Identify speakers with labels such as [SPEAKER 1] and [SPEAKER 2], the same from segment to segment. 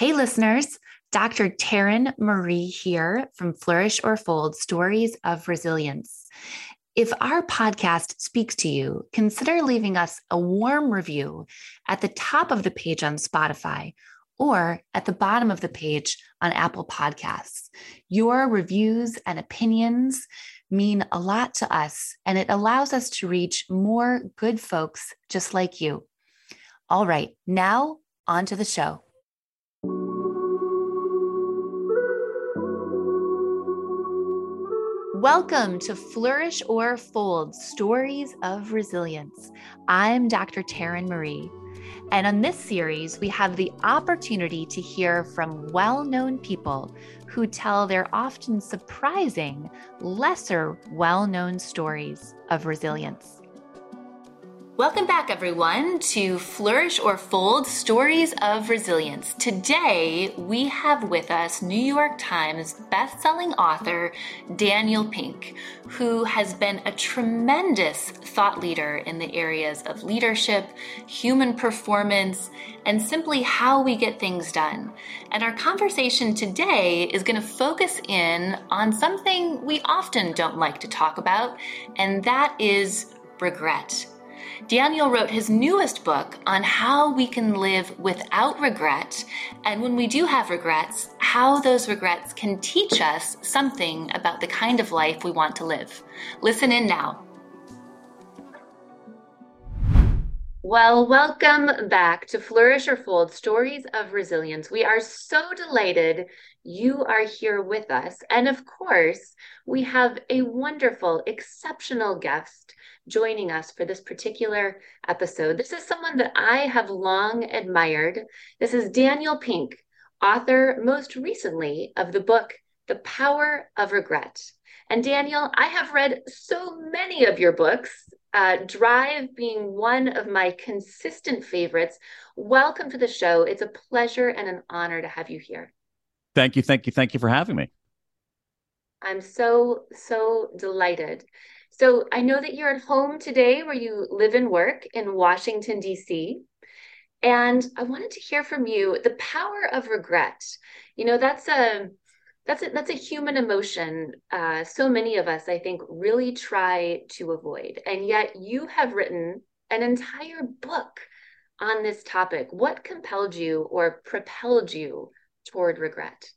[SPEAKER 1] Hey, listeners, Dr. Taryn Marie here from Flourish or Fold Stories of Resilience. If our podcast speaks to you, consider leaving us a warm review at the top of the page on Spotify or at the bottom of the page on Apple Podcasts. Your reviews and opinions mean a lot to us, and it allows us to reach more good folks just like you. All right, now on to the show. Welcome to Flourish or Fold Stories of Resilience. I'm Dr. Taryn Marie. And on this series, we have the opportunity to hear from well known people who tell their often surprising, lesser well known stories of resilience. Welcome back, everyone, to Flourish or Fold Stories of Resilience. Today, we have with us New York Times bestselling author Daniel Pink, who has been a tremendous thought leader in the areas of leadership, human performance, and simply how we get things done. And our conversation today is going to focus in on something we often don't like to talk about, and that is regret. Daniel wrote his newest book on how we can live without regret, and when we do have regrets, how those regrets can teach us something about the kind of life we want to live. Listen in now. Well, welcome back to Flourish or Fold Stories of Resilience. We are so delighted you are here with us. And of course, we have a wonderful, exceptional guest joining us for this particular episode. This is someone that I have long admired. This is Daniel Pink, author most recently of the book, The Power of Regret. And Daniel, I have read so many of your books, uh, Drive being one of my consistent favorites. Welcome to the show. It's a pleasure and an honor to have you here.
[SPEAKER 2] Thank you. Thank you. Thank you for having me.
[SPEAKER 1] I'm so, so delighted. So I know that you're at home today where you live and work in Washington, D.C. And I wanted to hear from you the power of regret. You know, that's a that's a that's a human emotion. Uh, so many of us, I think, really try to avoid. And yet you have written an entire book on this topic. What compelled you or propelled you toward regret?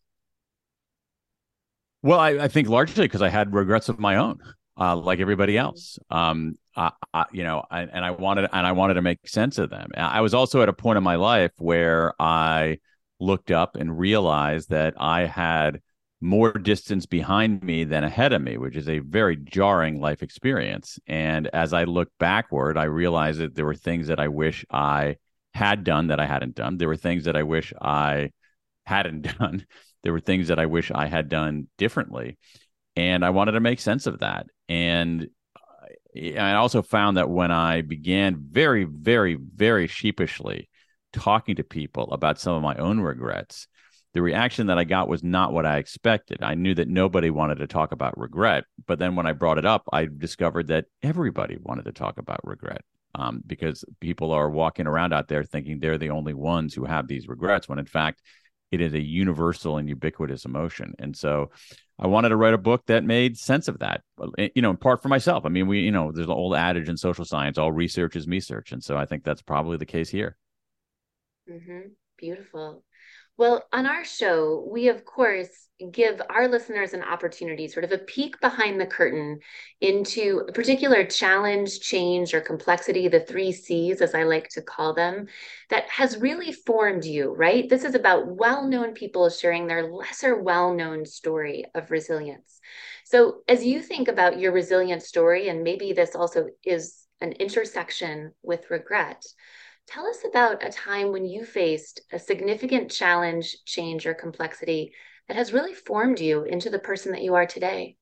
[SPEAKER 2] Well, I, I think largely because I had regrets of my own uh, like everybody else. Um, I, I, you know, I, and I wanted and I wanted to make sense of them. I was also at a point in my life where I looked up and realized that I had more distance behind me than ahead of me, which is a very jarring life experience. And as I look backward, I realized that there were things that I wish I had done that I hadn't done. There were things that I wish I hadn't done. There were things that I wish I had done differently and I wanted to make sense of that. And eh, I also found that when I began very, very, very sheepishly talking to people about some of my own regrets, the reaction that I got was not what I expected. I knew that nobody wanted to talk about regret, but then when I brought it up, I discovered that everybody wanted to talk about regret. Um, because people are walking around out there thinking they're the only ones who have these regrets, when in fact, it is a universal and ubiquitous emotion. And so I wanted to write a book that made sense of that, eh, you know, in part for myself. I mean, we, you know, there's an old adage in social science, all research is me search. And so I think that's probably the case here.
[SPEAKER 1] Mm-hmm. Beautiful. Well, on our show, we of course give our listeners an opportunity, sort of a peek behind the curtain into a particular challenge, change, or complexity, the three C's, as I like to call them, that has really formed you, right? This is about well known people sharing their lesser well known story of resilience. So, as you think about your resilient story, and maybe this also is an intersection with regret, Tell us about a time when you faced a significant challenge, change, or complexity that has really formed you into the person that you are today.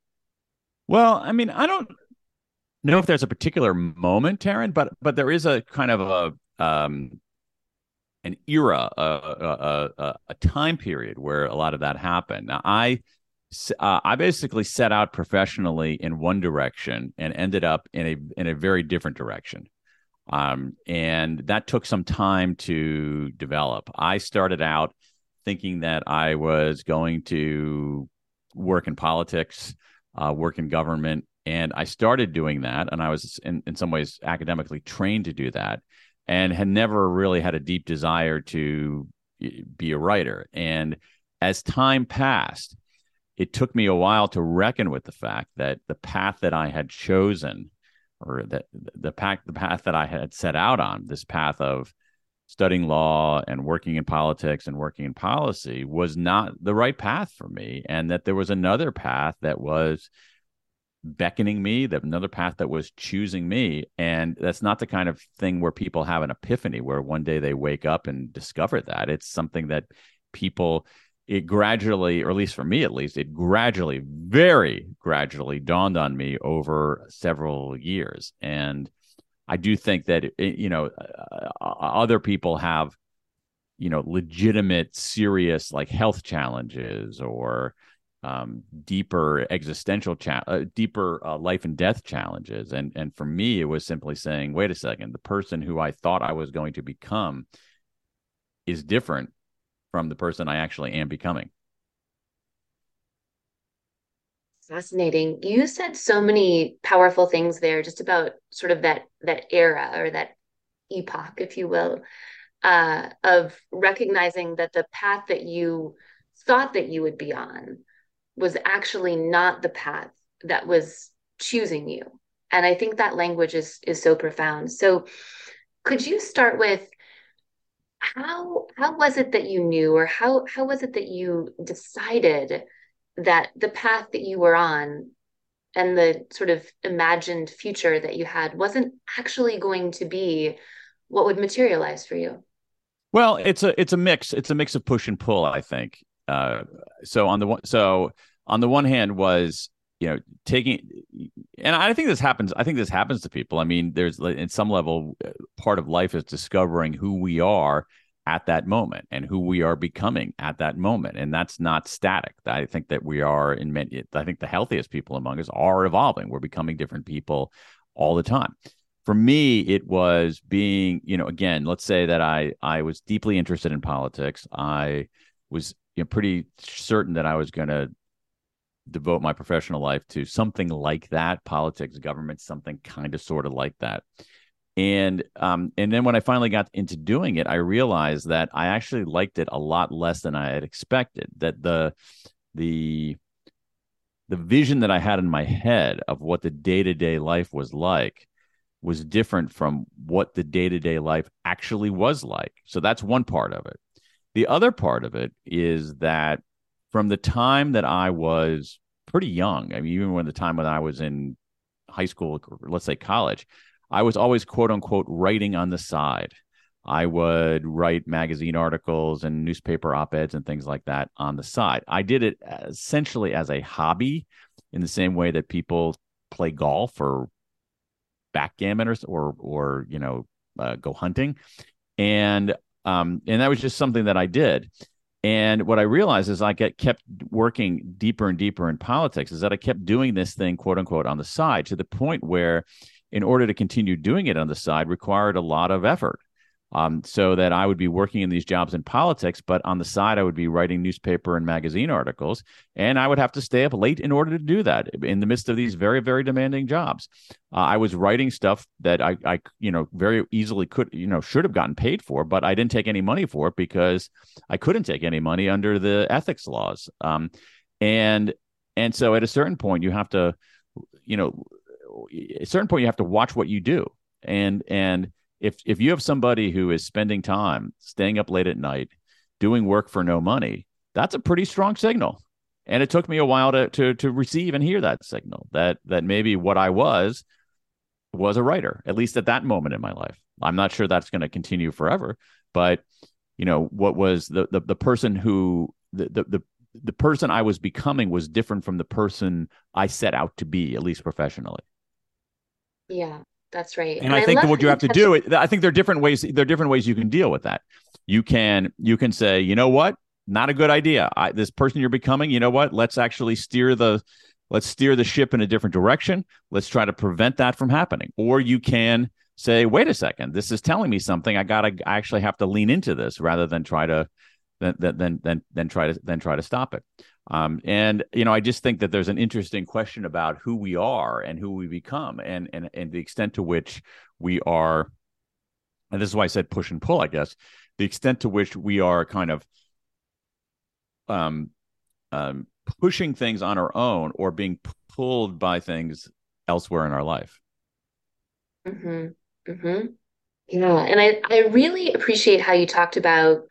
[SPEAKER 2] Well, I mean, I don't know if there's a particular moment, Taryn, but but there is a kind of a um, an era, a, a, a, a time period where a lot of that happened. Now, I uh, I basically set out professionally in one direction and ended up in a in a very different direction. Um, and that took some time to develop. I started out thinking that I was going to work in politics, uh, work in government. And I started doing that. And I was, in, in some ways, academically trained to do that and had never really had a deep desire to be a writer. And as time passed, it took me a while to reckon with the fact that the path that I had chosen, or that the path the path that I had set out on, this path of studying law and working in politics and working in policy, was not the right path for me, and that there was another path that was beckoning me that another path that was choosing me. And that's not the kind of thing where people have an epiphany where one day they wake up and discover that. It's something that people it gradually, or at least for me at least, it gradually, very gradually dawned on me over several years. And I do think that, it, you know, uh, uh, other people have, you know, legitimate, serious like health challenges or, um, deeper existential cha- uh, deeper uh, life and death challenges and and for me it was simply saying wait a second the person who i thought i was going to become is different from the person I actually am becoming.
[SPEAKER 1] Fascinating. You said so many powerful things there just about sort of that that era or that epoch, if you will, uh, of recognizing that the path that you thought that you would be on was actually not the path that was choosing you. And I think that language is is so profound. So could you start with how how was it that you knew or how how was it that you decided that the path that you were on and the sort of imagined future that you had wasn't actually going to be what would materialize for you?
[SPEAKER 2] Well it's a it's a mix it's a mix of push and pull i think. Uh, so on the one so on the one hand was you know taking and i think this happens i think this happens to people. I mean there's in some level uh, part of life is discovering who we are at that moment and who we are becoming at that moment. And that's not static. I think that we are in many i think the healthiest people among us are evolving. We're becoming different people all the time. For me it was being you know again let's say that i i was deeply interested in politics. I was you know pretty certain that i was going to devote my professional life to something like that politics government something kind of sort of like that. And um and then when i finally got into doing it i realized that i actually liked it a lot less than i had expected that the the the vision that i had in my head of what the day-to-day life was like was different from what the day-to-day life actually was like. So that's one part of it. The other part of it is that from the time that I was pretty young, I mean, even when the time when I was in high school, let's say college, I was always quote unquote writing on the side. I would write magazine articles and newspaper op eds and things like that on the side. I did it essentially as a hobby in the same way that people play golf or backgammon or, or, or you know, uh, go hunting. And, um, and that was just something that I did. And what I realized is I get kept working deeper and deeper in politics is that I kept doing this thing, quote unquote, on the side to the point where, in order to continue doing it on the side, required a lot of effort um, so that I would be working in these jobs in politics, but on the side, I would be writing newspaper and magazine articles, and I would have to stay up late in order to do that in the midst of these very, very demanding jobs. Uh, I was writing stuff that I, I, you know, very easily could, you know, should have gotten paid for, but I didn't take any money for it because I couldn't take any money under the ethics laws. Um, and and so at a certain point, you have to, you know, at a certain point, you have to watch what you do, and and if if you have somebody who is spending time staying up late at night doing work for no money that's a pretty strong signal. And it took me a while to to to receive and hear that signal that that maybe what i was was a writer at least at that moment in my life. I'm not sure that's going to continue forever but you know what was the the, the person who the, the the the person i was becoming was different from the person i set out to be at least professionally.
[SPEAKER 1] Yeah that's right.
[SPEAKER 2] And, and I, I think what you have to do, it, I think there are different ways. There are different ways you can deal with that. You can you can say, you know what, not a good idea. I, this person you're becoming, you know what? Let's actually steer the let's steer the ship in a different direction. Let's try to prevent that from happening. Or you can say, wait a second, this is telling me something. I gotta I actually have to lean into this rather than try to then then then then try to then try to stop it. Um, and you know, I just think that there's an interesting question about who we are and who we become, and and and the extent to which we are. And this is why I said push and pull. I guess the extent to which we are kind of um, um, pushing things on our own or being pulled by things elsewhere in our life.
[SPEAKER 1] Mm-hmm. Mm-hmm. Yeah, and I I really appreciate how you talked about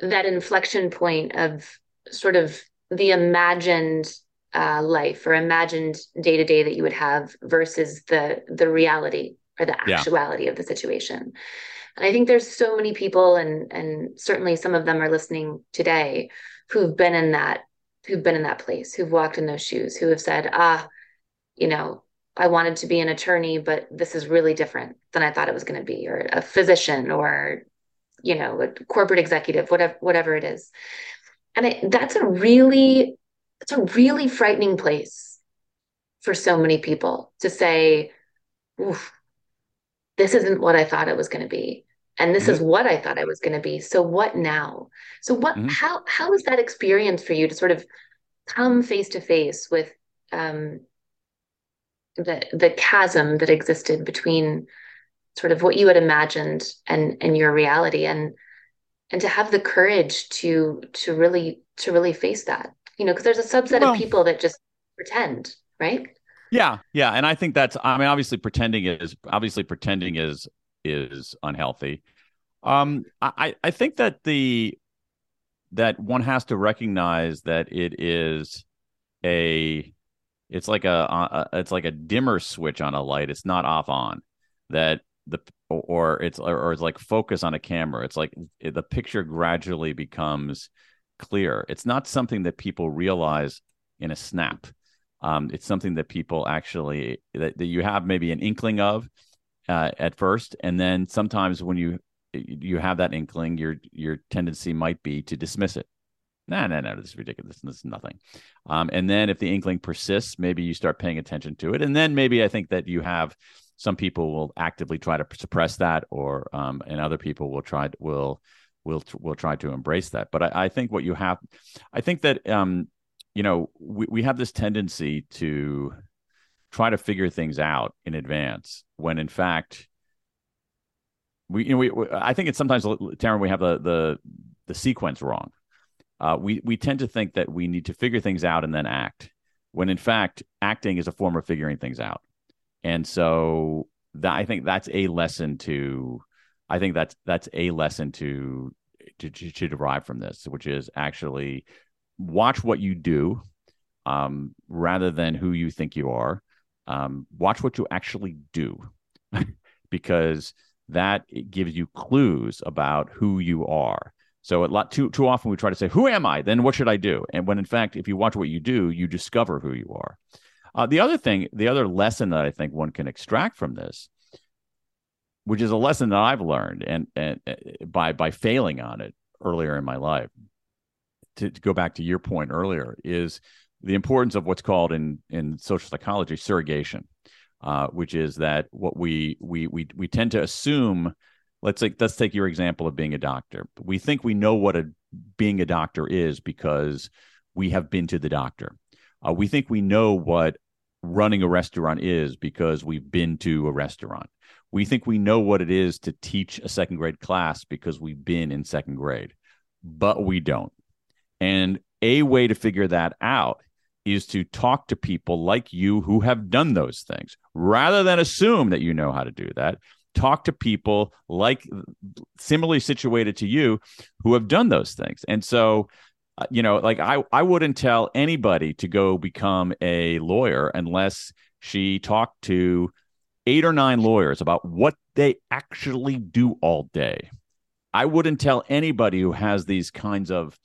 [SPEAKER 1] that inflection point of sort of the imagined uh, life or imagined day to day that you would have versus the the reality or the actuality yeah. of the situation. And I think there's so many people, and and certainly some of them are listening today, who've been in that who've been in that place, who've walked in those shoes, who have said, ah, you know, I wanted to be an attorney, but this is really different than I thought it was going to be, or a physician, or you know, a corporate executive, whatever whatever it is. And it, that's a really it's a really frightening place for so many people to say, this isn't what I thought it was going to be. And this mm-hmm. is what I thought I was going to be. So what now? So what mm-hmm. how how was that experience for you to sort of come face to face with um the the chasm that existed between sort of what you had imagined and and your reality and and to have the courage to to really to really face that you know because there's a subset well, of people that just pretend right?
[SPEAKER 2] Yeah yeah and i think that's i mean obviously pretending is obviously pretending is is unhealthy. Um i i think that the that one has to recognize that it is a it's like a, a it's like a dimmer switch on a light. It's not off on that the or it's or it's like focus on a camera. It's like the picture gradually becomes clear. It's not something that people realize in a snap. Um, it's something that people actually that, that you have maybe an inkling of uh, at first. And then sometimes when you you have that inkling your your tendency might be to dismiss it. No no no this is ridiculous. This is nothing. Um, and then if the inkling persists maybe you start paying attention to it. And then maybe i think that you have some people will actively try to suppress that, or um, and other people will try will will will try to embrace that. But I, I think what you have, I think that um, you know we we have this tendency to try to figure things out in advance when in fact we you know we, I think it's sometimes Taryn we have the the the sequence wrong. Uh, we we tend to think that we need to figure things out and then act, when in fact acting is a form of figuring things out. And so that I think that's a lesson to I think that's that's a lesson to to, to derive from this, which is actually watch what you do um, rather than who you think you are. Um, watch what you actually do because that gives you clues about who you are. So a lot too too often we try to say, "Who am I?" Then what should I do? And when in fact, if you watch what you do, you discover who you are. Uh, the other thing, the other lesson that I think one can extract from this, which is a lesson that I've learned and, and uh, by by failing on it earlier in my life, to, to go back to your point earlier, is the importance of what's called in in social psychology surrogation, uh, which is that what we we we we tend to assume. Let's take let's take your example of being a doctor. We think we know what a being a doctor is because we have been to the doctor uh, we think we know what running a restaurant is because we've been to a restaurant. We think we know what it is to teach a second grade class because we've been in second grade, but we don't. And a way to figure that out is to talk to people like you who have done those things rather than assume that you know how to do that. Talk to people like similarly situated to you who have done those things. And so you know, like I, I wouldn't tell anybody to go become a lawyer unless she talked to eight or nine lawyers about what they actually do all day. I wouldn't tell anybody who has these kinds of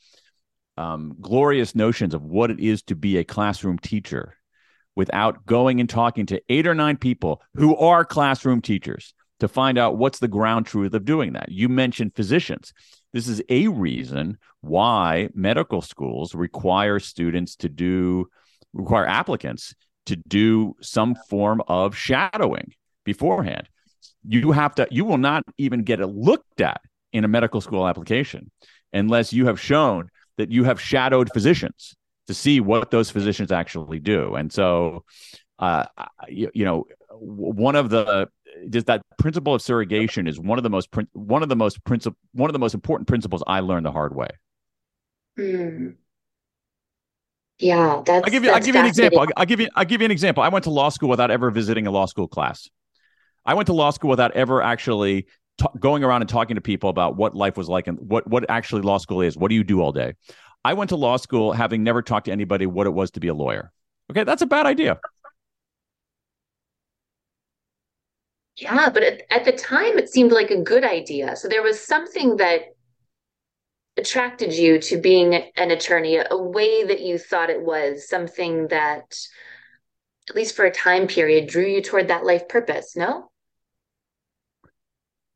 [SPEAKER 2] um, glorious notions of what it is to be a classroom teacher without going and talking to eight or nine people who are classroom teachers to find out what's the ground truth of doing that. You mentioned physicians. This is a reason why medical schools require students to do, require applicants to do some form of shadowing beforehand. You have to, you will not even get it looked at in a medical school application unless you have shown that you have shadowed physicians to see what those physicians actually do. And so, uh, you, you know, one of the just that principle of surrogation is one of the most one of the most principle one of the most important principles I learned the hard way.
[SPEAKER 1] Mm. Yeah, that's.
[SPEAKER 2] I'll give you. I'll give you an example. I'll, I'll, give you. I'll give you an example. I went to law school without ever visiting a law school class. I went to law school without ever actually t- going around and talking to people about what life was like and what what actually law school is. What do you do all day? I went to law school having never talked to anybody what it was to be a lawyer. Okay, that's a bad idea.
[SPEAKER 1] Yeah, but at, at the time it seemed like a good idea. So there was something that attracted you to being an attorney, a way that you thought it was, something that, at least for a time period, drew you toward that life purpose, no?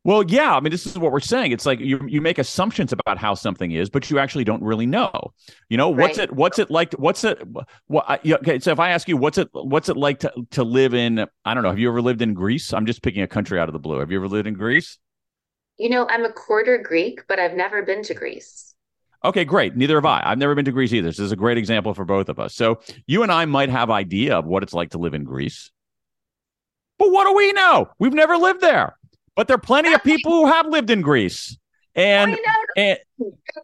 [SPEAKER 2] Well, yeah. I mean, this is what we're saying. It's like you you make assumptions about how something is, but you actually don't really know. You know, what's right. it what's it like? What's it? What? Okay, so if I ask you, what's it what's it like to to live in? I don't know. Have you ever lived in Greece? I'm just picking a country out of the blue. Have you ever lived in Greece?
[SPEAKER 1] You know, I'm a quarter Greek, but I've never been to Greece.
[SPEAKER 2] Okay, great. Neither have I. I've never been to Greece either. This is a great example for both of us. So you and I might have idea of what it's like to live in Greece. But what do we know? We've never lived there. But there are plenty of people who have lived in Greece. And, and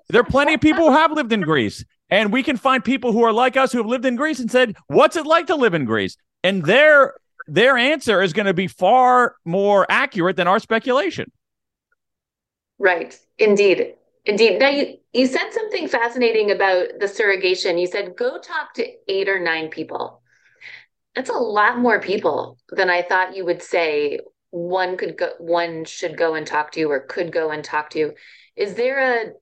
[SPEAKER 2] there are plenty of people who have lived in Greece. And we can find people who are like us who have lived in Greece and said, What's it like to live in Greece? And their their answer is going to be far more accurate than our speculation.
[SPEAKER 1] Right. Indeed. Indeed. Now you, you said something fascinating about the surrogation. You said go talk to eight or nine people. That's a lot more people than I thought you would say one could go one should go and talk to you or could go and talk to you is there a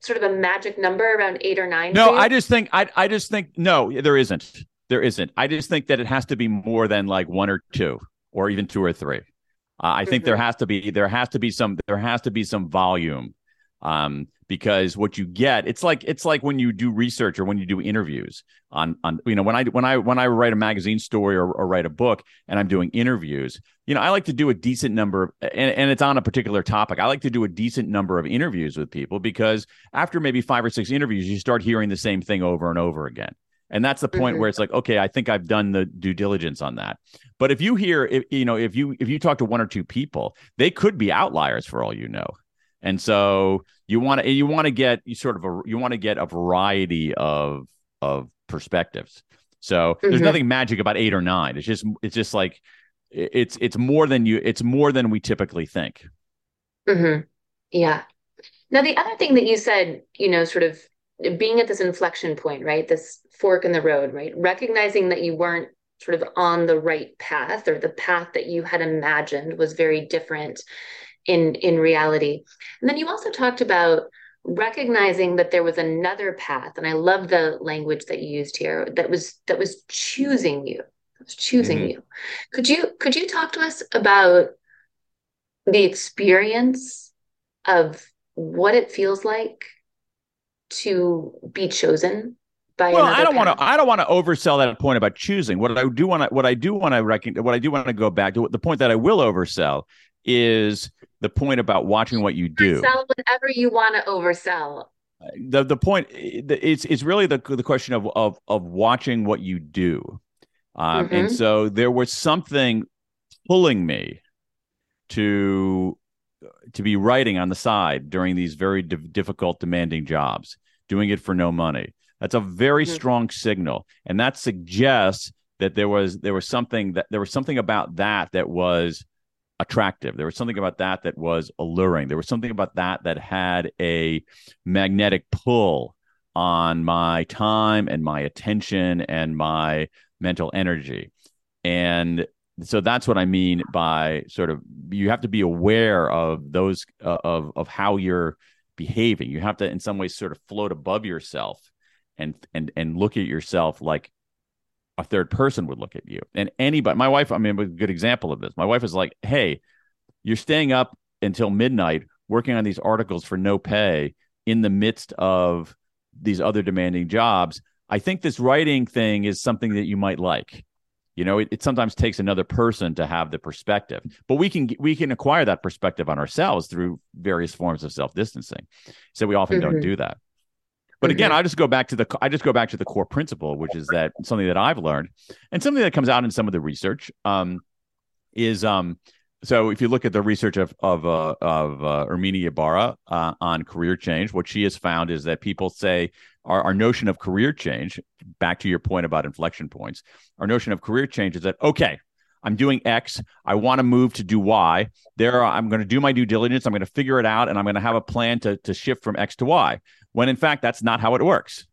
[SPEAKER 1] sort of a magic number around eight or nine
[SPEAKER 2] no i just think i i just think no there isn't there isn't i just think that it has to be more than like one or two or even two or three uh, i mm-hmm. think there mm-hmm. has to be there has to be some there has to be some volume um, because what you get it's like it's like when you do research or when you do interviews on on you know when I when I when I write a magazine story or, or write a book and I'm doing interviews you know I like to do a decent number of and, and it's on a particular topic. I like to do a decent number of interviews with people because after maybe five or six interviews you start hearing the same thing over and over again. And that's the point mm-hmm. where it's like okay i think i've done the due diligence on that. But if you hear if you know if you if you talk to one or two people they could be outliers for all you know and so you want to you want to get you sort of a you want to get a variety of of perspectives. So mm-hmm. there's nothing magic about eight or nine. It's just it's just like it's it's more than you it's more than we typically think.
[SPEAKER 1] Mm-hmm. Yeah. Now the other thing that you said, you know, sort of being at this inflection point, right? This fork in the road, right? Recognizing that you weren't sort of on the right path or the path that you had imagined was very different in in reality and then you also talked about recognizing that there was another path and i love the language that you used here that was that was choosing you was choosing mm-hmm. you could you could you talk to us about the experience of what it feels like to be chosen by
[SPEAKER 2] well, I don't want to. I don't want to oversell that point about choosing. What I do want to. What I do want to reckon. What I do want to go back to. The point that I will oversell is the point about watching what you do.
[SPEAKER 1] Sell whatever you want to oversell.
[SPEAKER 2] The the point it's it's really the the question of of of watching what you do, um, mm-hmm. and so there was something pulling me to to be writing on the side during these very difficult, demanding jobs, doing it for no money. That's a very mm-hmm. strong signal, and that suggests that there was there was something that there was something about that that was attractive. There was something about that that was alluring. There was something about that that had a magnetic pull on my time and my attention and my mental energy. And so that's what I mean by sort of you have to be aware of those uh, of of how you're behaving. You have to in some ways sort of float above yourself and and and look at yourself like a third person would look at you. And anybody, my wife, I mean, a good example of this. My wife is like, hey, you're staying up until midnight working on these articles for no pay in the midst of these other demanding jobs. I think this writing thing is something that you might like. You know, it, it, sometimes takes another person to have the perspective, but we can we can acquire that perspective on ourselves through various forms of self distancing. So we often mm-hmm. don't do that. But again, mm-hmm. I just go back to the I just go back to the core principle, which is that something that I've learned and something that comes out in some of the research um, is um, so if you look at the research of of uh, of uh, Herminia Ibarra uh, on career change, what she has found is that people say our, our notion of career change, back to your point about inflection points, our notion of career change is that okay, I'm doing X. I want to move to do Y. There, I'm going to do my due diligence. I'm going to figure it out, and I'm going to have a plan to to shift from X to Y when in fact that's not how it works.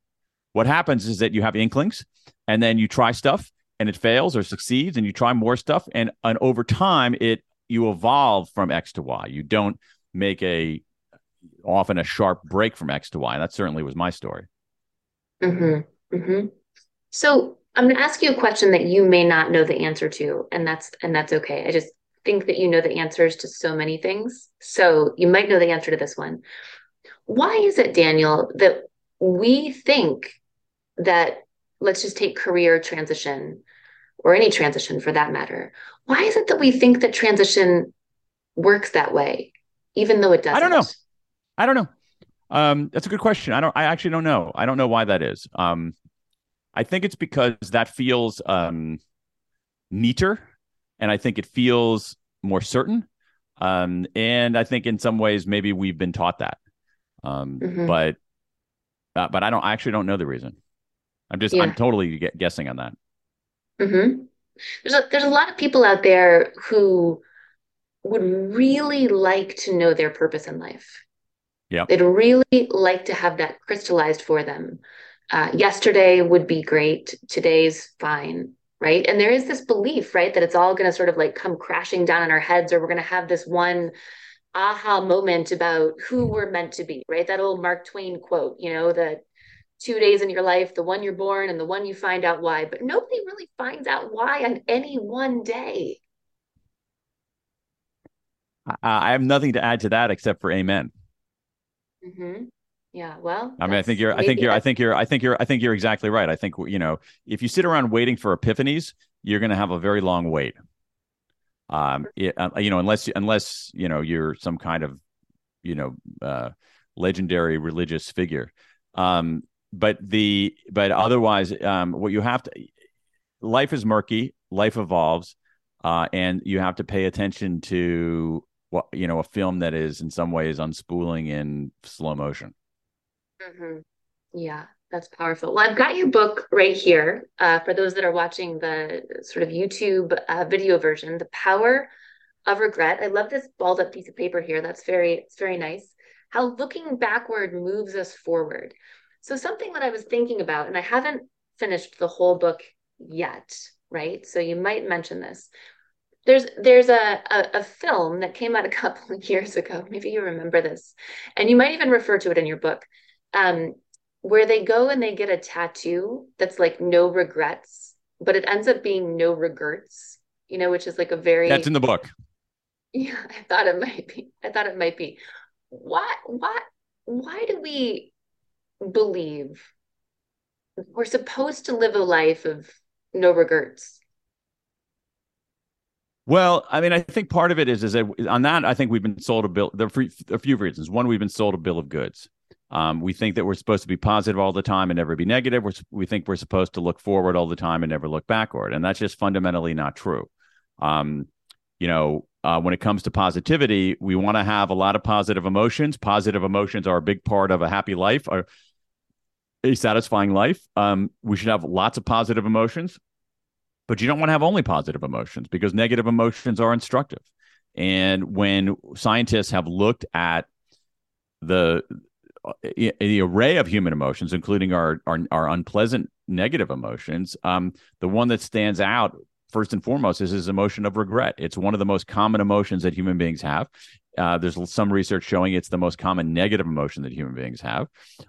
[SPEAKER 2] What happens is that you have inklings and then you try stuff and it fails or succeeds and you try more stuff and, and over time it you evolve from X to Y. You don't make a often a sharp break from X to Y. And that certainly was my story.
[SPEAKER 1] Mm-hmm. Mm-hmm. So I'm going to ask you a question that you may not know the answer to, and that's and that's okay. I just think that you know the answers to so many things. So you might know the answer to this one. Why is it, Daniel, that we think that, let's just take career transition or any transition for that matter, why is it that we think that transition works that way, even though it doesn't?
[SPEAKER 2] I don't know. I don't know. Um, that's a good question. I don't. I actually don't know. I don't know why that is. Um, I think it's because that feels um, neater, and I think it feels more certain. Um, and I think in some ways maybe we've been taught that. Um, mm-hmm. but uh, but I don't I actually don't know the reason. I'm just yeah. I'm totally guessing on that.
[SPEAKER 1] Mm-hmm. There's a there's a lot of people out there who would really like to know their purpose in life.
[SPEAKER 2] Yeah,
[SPEAKER 1] they'd really like to have that crystallized for them. Uh, yesterday would be great. Today's fine, right? And there is this belief, right, that it's all going to sort of like come crashing down on our heads, or we're going to have this one aha moment about who we're meant to be, right? That old Mark Twain quote, you know, the two days in your life, the one you're born and the one you find out why, but nobody really finds out why on any one day.
[SPEAKER 2] I have nothing to add to that except for amen.
[SPEAKER 1] Mm-hmm. Yeah, well,
[SPEAKER 2] I mean, I think you're, I think you're, I think you're, I think you're, I think you're exactly right. I think you know, if you sit around waiting for epiphanies, you're going to have a very long wait. Um it, uh, you know unless unless you know you're some kind of you know uh legendary religious figure. Um but the but otherwise um what you have to life is murky life evolves uh and you have to pay attention to what you know a film that is in some ways unspooling in slow motion
[SPEAKER 1] mm-hmm. yeah that's powerful. Well, I've got your book right here. Uh, for those that are watching the sort of YouTube uh, video version, "The Power of Regret." I love this balled up piece of paper here. That's very, it's very nice. How looking backward moves us forward. So something that I was thinking about, and I haven't finished the whole book yet, right? So you might mention this. There's there's a, a, a film that came out a couple of years ago. Maybe you remember this, and you might even refer to it in your book. Um, where they go and they get a tattoo that's like no regrets, but it ends up being no regrets, you know, which is like a very
[SPEAKER 2] That's in the book.
[SPEAKER 1] Yeah, I thought it might be. I thought it might be. Why why why do we believe we're supposed to live a life of no regrets?
[SPEAKER 2] Well, I mean, I think part of it is is that on that I think we've been sold a bill. There are a few reasons. One, we've been sold a bill of goods. Um, we think that we're supposed to be positive all the time and never be negative. We're, we think we're supposed to look forward all the time and never look backward, and that's just fundamentally not true. Um, you know, uh, when it comes to positivity, we want to have a lot of positive emotions. Positive emotions are a big part of a happy life, or a satisfying life. Um, we should have lots of positive emotions, but you don't want to have only positive emotions because negative emotions are instructive. And when scientists have looked at the the array of human emotions, including our our, our unpleasant negative emotions, um, the one that stands out first and foremost is his emotion of regret. It's one of the most common emotions that human beings have. Uh, there's some research showing it's the most common negative emotion that human beings have.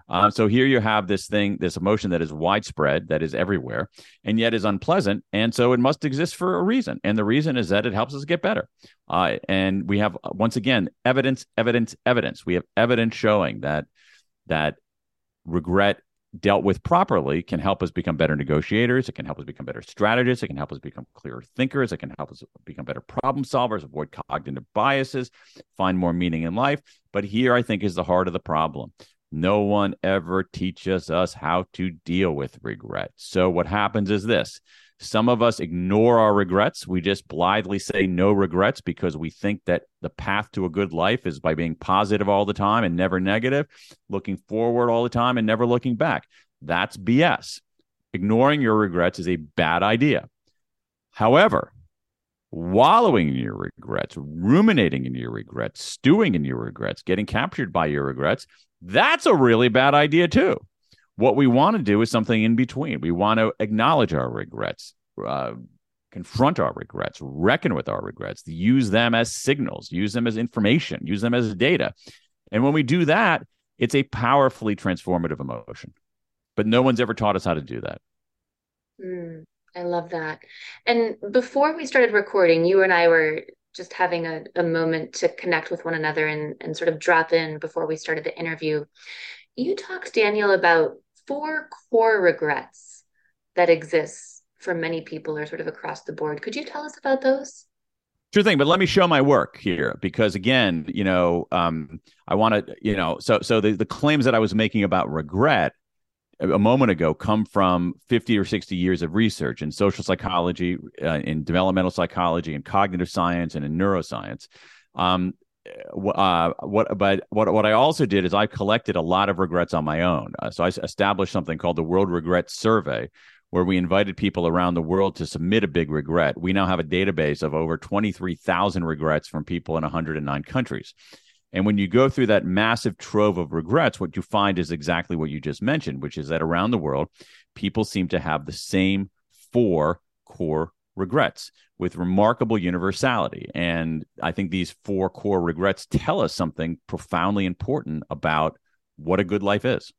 [SPEAKER 2] Uh, so here you have this thing, this emotion that is widespread, that is everywhere, and yet is unpleasant. And so it must exist for a reason. And the reason is that it helps us get better. Uh, and we have, once again, evidence, evidence, evidence. We have evidence showing that that regret dealt with properly, can help us become better negotiators. It can help us become better strategists. It can help us become clearer thinkers. It can help us become better problem solvers, avoid cognitive biases, find more meaning in life. But here, I think, is the heart of the problem. No one ever teaches us how to deal with regret. So, what happens is this some of us ignore our regrets. We just blithely say no regrets because we think that the path to a good life is by being positive all the time and never negative, looking forward all the time and never looking back. That's BS. Ignoring your regrets is a bad idea. However, wallowing in your regrets, ruminating in your regrets, stewing in your regrets, getting captured by your regrets, that's a really bad idea too. What we want to do is something in between. We want to acknowledge our regrets, uh, confront our regrets, reckon with our regrets, use them as signals, use them as information, use them as data. And when we do that, it's a powerfully transformative emotion. But no one's ever taught us how to do that.
[SPEAKER 3] Mm, I love that. And before we started recording, you and I were just having a, a moment to connect with one another and, and sort of drop in before we started the interview. You talked, Daniel, about four core regrets that exist for many people or sort of across the board. Could you tell us about those?
[SPEAKER 2] Sure thing, but let me show my work here because again, you know, um, I want to, you know, so so the, the claims that I was making about regret a moment ago come from 50 or 60 years of research in social psychology, uh, in developmental psychology, in cognitive science, and in neuroscience. Um, uh, what but what what I also did is I collected a lot of regrets on my own. Uh, so I established something called the World Regret Survey, where we invited people around the world to submit a big regret. We now have a database of over twenty three thousand regrets from people in one hundred and nine countries. And when you go through that massive trove of regrets, what you find is exactly what you just mentioned, which is that around the world, people seem to have the same four core regrets with remarkable universality. And I think these four core regrets tell us something profoundly important about what a good life is.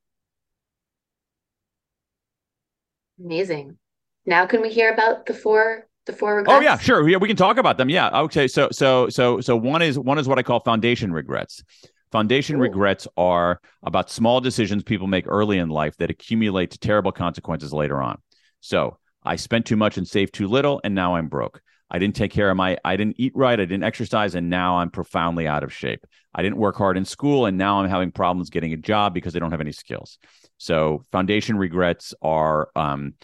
[SPEAKER 3] Amazing. Now can we hear about the four the four oh, regrets?
[SPEAKER 2] Oh yeah, sure. Yeah, we can talk about them. Yeah. Okay. So so so so one is one is what I call foundation regrets. Foundation Ooh. regrets are about small decisions people make early in life that accumulate to terrible consequences later on. So I spent too much and saved too little, and now I'm broke. I didn't take care of my, I didn't eat right, I didn't exercise, and now I'm profoundly out of shape. I didn't work hard in school, and now I'm having problems getting a job because I don't have any skills. So, foundation regrets are um,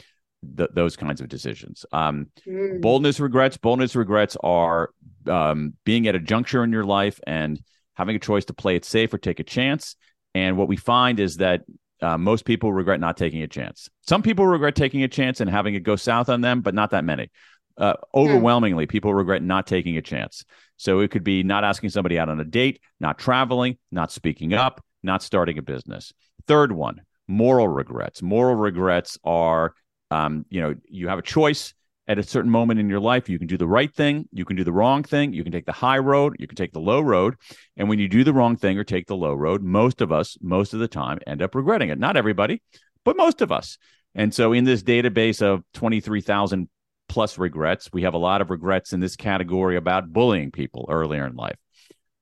[SPEAKER 2] th- those kinds of decisions. Um, mm. Boldness regrets, boldness regrets are um, being at a juncture in your life and having a choice to play it safe or take a chance. And what we find is that uh, most people regret not taking a chance. Some people regret taking a chance and having it go south on them, but not that many. Uh, overwhelmingly, people regret not taking a chance. So it could be not asking somebody out on a date, not traveling, not speaking up, not starting a business. Third one, moral regrets. Moral regrets are, um, you know, you have a choice at a certain moment in your life. You can do the right thing, you can do the wrong thing, you can take the high road, you can take the low road. And when you do the wrong thing or take the low road, most of us, most of the time, end up regretting it. Not everybody, but most of us. And so in this database of 23,000 plus regrets, we have a lot of regrets in this category about bullying people earlier in life.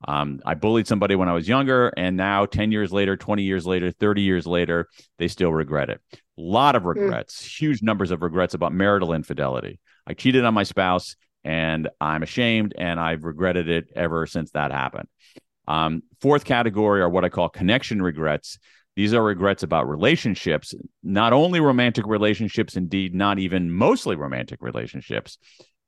[SPEAKER 2] Um, I bullied somebody when I was younger, and now 10 years later, 20 years later, 30 years later, they still regret it. A lot of hmm. regrets, mm. huge numbers of regrets about marital infidelity. I cheated on my spouse, and I'm ashamed, and I've regretted it ever since that happened. Um, fourth category are what I call connection regrets. These are regrets about relationships, not only romantic relationships, indeed, not even mostly romantic relationships,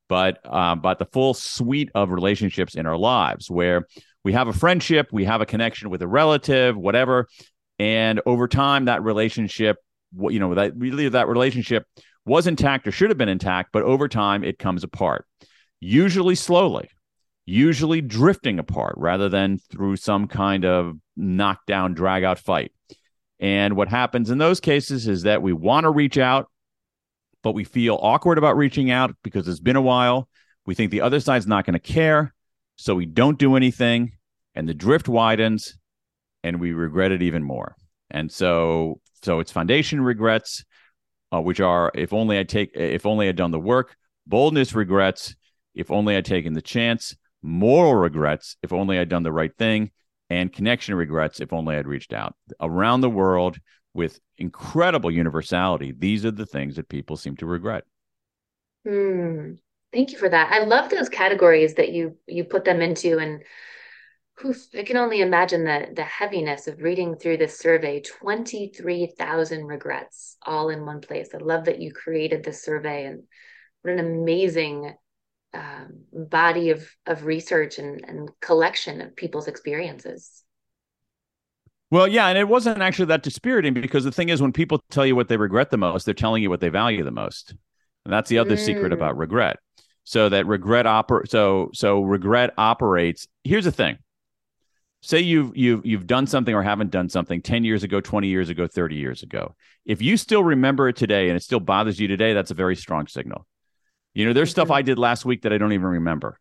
[SPEAKER 2] but uh, but the full suite of relationships in our lives where we have a friendship, we have a connection with a relative, whatever, and over time that relationship, you know, that really that relationship was intact or should have been intact, but over time it comes apart, usually slowly, usually drifting apart rather than through some kind of knockdown, drag out fight. And what happens in those cases is that we want to reach out, but we feel awkward about reaching out because it's been a while. We think the other side's not going to care. So we don't do anything, and the drift widens, and we regret it even more. And so, so it's foundation regrets, uh, which are if only I take, if only I'd done the work. Boldness regrets, if only I'd taken the chance. Moral regrets, if only I'd done the right thing. And connection regrets, if only I'd reached out. Around the world, with incredible universality, these are the things that people seem to regret.
[SPEAKER 3] Hmm. Thank you for that. I love those categories that you you put them into, and oof, I can only imagine the the heaviness of reading through this survey. Twenty three thousand regrets all in one place. I love that you created this survey, and what an amazing um, body of of research and, and collection of people's experiences.
[SPEAKER 2] Well, yeah, and it wasn't actually that dispiriting because the thing is, when people tell you what they regret the most, they're telling you what they value the most, and that's the other mm. secret about regret. So that regret oper so so regret operates. Here's the thing: say you've you've you've done something or haven't done something 10 years ago 20 years ago 30 years ago if you still remember it today and it still bothers you today that's a very strong signal you know, there's stuff I did last week that I don't even remember.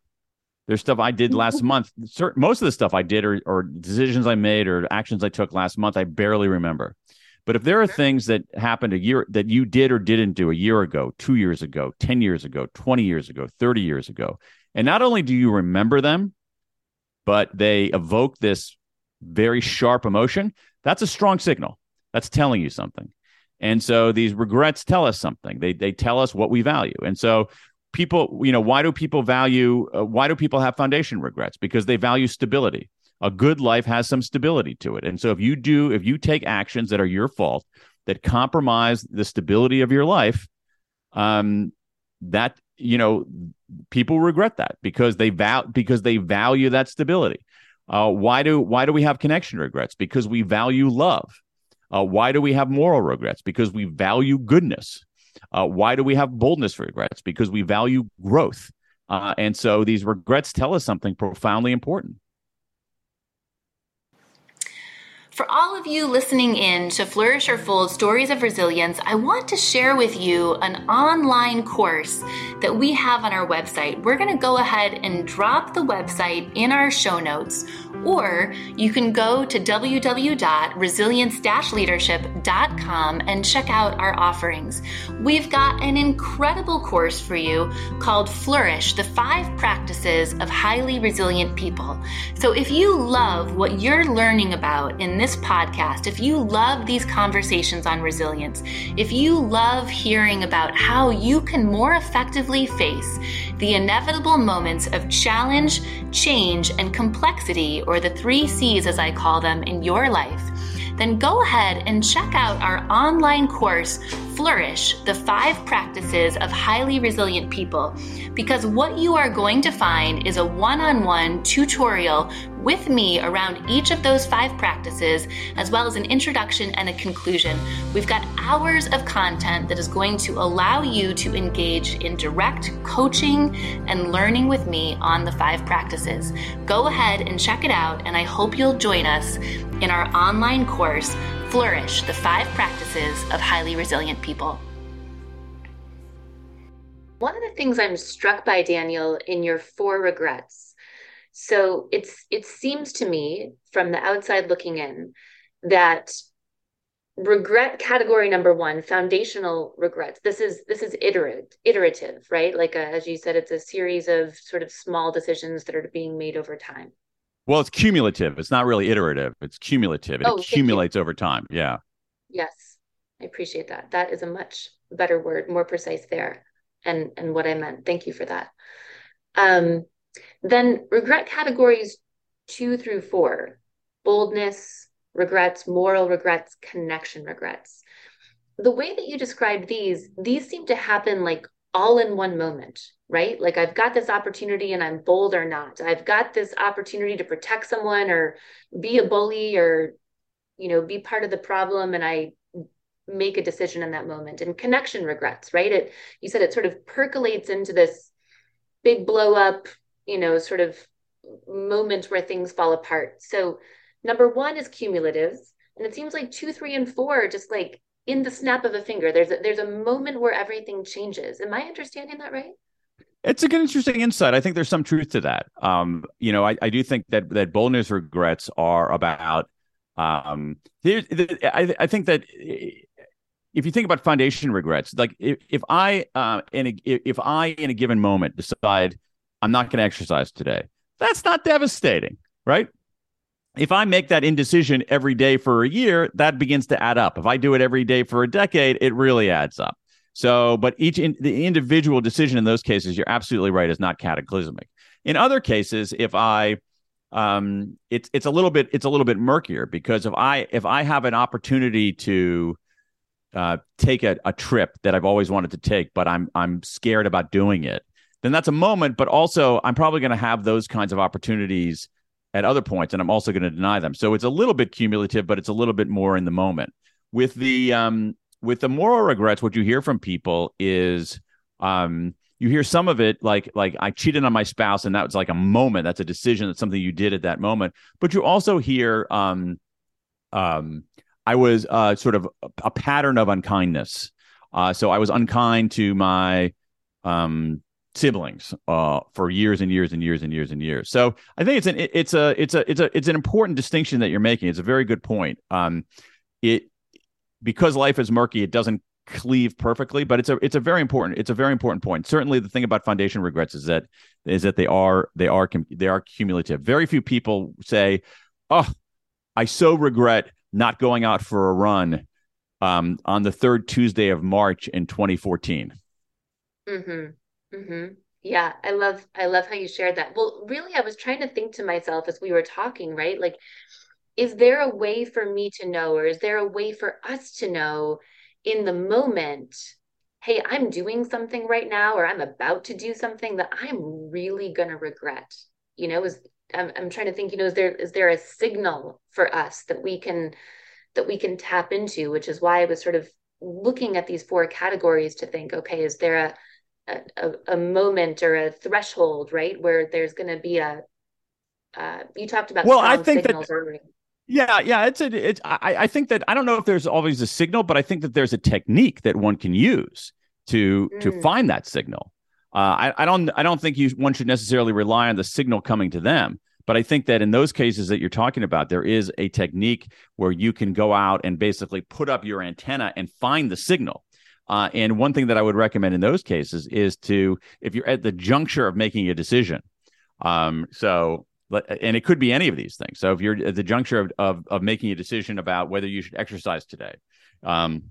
[SPEAKER 2] There's stuff I did last month. Most of the stuff I did or, or decisions I made or actions I took last month, I barely remember. But if there are things that happened a year that you did or didn't do a year ago, two years ago, 10 years ago, 20 years ago, 30 years ago, and not only do you remember them, but they evoke this very sharp emotion, that's a strong signal. That's telling you something. And so these regrets tell us something. They they tell us what we value. And so people, you know, why do people value uh, why do people have foundation regrets? Because they value stability. A good life has some stability to it. And so if you do if you take actions that are your fault that compromise the stability of your life, um that you know people regret that because they val- because they value that stability. Uh, why do why do we have connection regrets? Because we value love. Uh, why do we have moral regrets? Because we value goodness. Uh, why do we have boldness regrets? Because we value growth. Uh, and so these regrets tell us something profoundly important.
[SPEAKER 1] For all of you listening in to Flourish or Fold Stories of Resilience, I want to share with you an online course that we have on our website. We're going to go ahead and drop the website in our show notes, or you can go to www.resilience-leadership.com and check out our offerings. We've got an incredible course for you called Flourish, the five practices of highly resilient people. So if you love what you're learning about in this this podcast, if you love these conversations on resilience, if you love hearing about how you can more effectively face the inevitable moments of challenge, change, and complexity, or the three C's as I call them, in your life, then go ahead and check out our online course, Flourish the Five Practices of Highly Resilient People, because what you are going to find is a one on one tutorial with me around each of those five practices, as well as an introduction and a conclusion. We've got hours of content that is going to allow you to engage in direct coaching and learning with me on the five practices. Go ahead and check it out, and I hope you'll join us in our online course, Flourish the Five Practices of Highly Resilient People.
[SPEAKER 3] One of the things I'm struck by, Daniel, in your four regrets. So it's it seems to me from the outside looking in that regret category number one foundational regrets this is this is iterative iterative right like a, as you said it's a series of sort of small decisions that are being made over time
[SPEAKER 2] well, it's cumulative. It's not really iterative. It's cumulative. It oh, accumulates over time. Yeah.
[SPEAKER 3] Yes. I appreciate that. That is a much better word, more precise there. And and what I meant. Thank you for that. Um then regret categories 2 through 4. Boldness, regrets, moral regrets, connection regrets. The way that you describe these, these seem to happen like all in one moment, right? Like I've got this opportunity and I'm bold or not. I've got this opportunity to protect someone or be a bully or, you know, be part of the problem. And I make a decision in that moment and connection regrets, right? It, you said it sort of percolates into this big blow up, you know, sort of moment where things fall apart. So number one is cumulatives. And it seems like two, three, and four just like in the snap of a finger. There's a, there's a moment where everything changes. Am I understanding that right?
[SPEAKER 2] It's a good, interesting insight. I think there's some truth to that. Um, you know, I, I do think that that boldness regrets are about. Um, I, I think that if you think about foundation regrets, like if, if I uh, in a, if I in a given moment decide I'm not going to exercise today, that's not devastating, right? if I make that indecision every day for a year, that begins to add up. If I do it every day for a decade, it really adds up. So, but each in, the individual decision in those cases, you're absolutely right, is not cataclysmic. In other cases, if I um, it's it's a little bit it's a little bit murkier because if I if I have an opportunity to uh, take a, a trip that I've always wanted to take, but I'm I'm scared about doing it, then that's a moment. But also, I'm probably going to have those kinds of opportunities at other points, and I'm also going to deny them. So it's a little bit cumulative, but it's a little bit more in the moment. With the um, with the moral regrets, what you hear from people is um, you hear some of it like like I cheated on my spouse, and that was like a moment. That's a decision. That's something you did at that moment. But you also hear um, um, I was uh, sort of a pattern of unkindness. Uh, so I was unkind to my um, siblings uh, for years and years and years and years and years. So I think it's an it's a it's a it's a it's an important distinction that you're making. It's a very good point. Um, it because life is murky, it doesn't cleave perfectly, but it's a it's a very important it's a very important point. Certainly, the thing about foundation regrets is that is that they are they are they are cumulative. Very few people say, "Oh, I so regret not going out for a run um, on the third Tuesday of March in 2014."
[SPEAKER 1] Mm-hmm. Mm-hmm. Yeah, I love I love how you shared that. Well, really, I was trying to think to myself as we were talking, right? Like is there a way for me to know, or is there a way for us to know in the moment? Hey, I'm doing something right now, or I'm about to do something that I'm really gonna regret. You know, is I'm, I'm trying to think. You know, is there is there a signal for us that we can that we can tap into? Which is why I was sort of looking at these four categories to think, okay, is there a a, a moment or a threshold, right, where there's going to be a uh, you talked about
[SPEAKER 2] well, I think that earlier. Yeah, yeah, it's a, it's. I, I think that I don't know if there's always a signal, but I think that there's a technique that one can use to mm. to find that signal. Uh, I, I don't I don't think you one should necessarily rely on the signal coming to them, but I think that in those cases that you're talking about, there is a technique where you can go out and basically put up your antenna and find the signal. Uh, and one thing that I would recommend in those cases is to, if you're at the juncture of making a decision, um, so and it could be any of these things. So if you're at the juncture of, of, of making a decision about whether you should exercise today, um,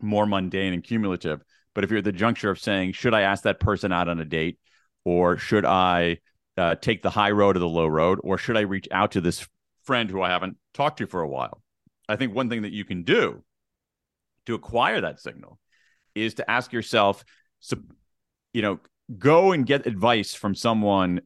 [SPEAKER 2] more mundane and cumulative. But if you're at the juncture of saying, should I ask that person out on a date, or should I uh, take the high road or the low road, or should I reach out to this friend who I haven't talked to for a while? I think one thing that you can do to acquire that signal is to ask yourself, so, you know, go and get advice from someone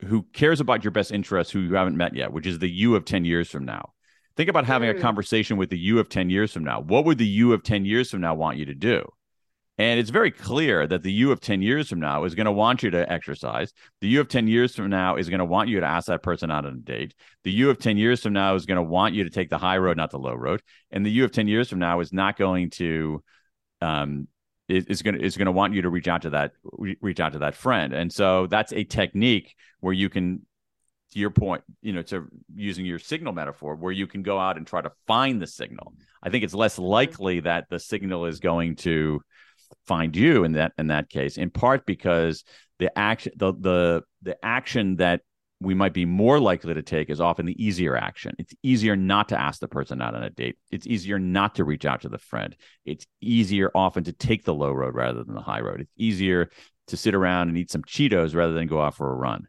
[SPEAKER 2] who cares about your best interests who you haven't met yet, which is the you of 10 years from now. Think about having mm. a conversation with the you of 10 years from now. What would the you of 10 years from now want you to do? And it's very clear that the you of 10 years from now is going to want you to exercise. The you of 10 years from now is going to want you to ask that person out on a date. The you of 10 years from now is going to want you to take the high road, not the low road. And the you of 10 years from now is not going to um, is, going to is going to want you to reach out to that reach out to that friend. And so that's a technique where you can to your point you know to using your signal metaphor where you can go out and try to find the signal. I think it's less likely that the signal is going to find you in that in that case in part because the action the the the action that we might be more likely to take is often the easier action. It's easier not to ask the person out on a date. It's easier not to reach out to the friend. It's easier often to take the low road rather than the high road. It's easier to sit around and eat some Cheetos rather than go out for a run.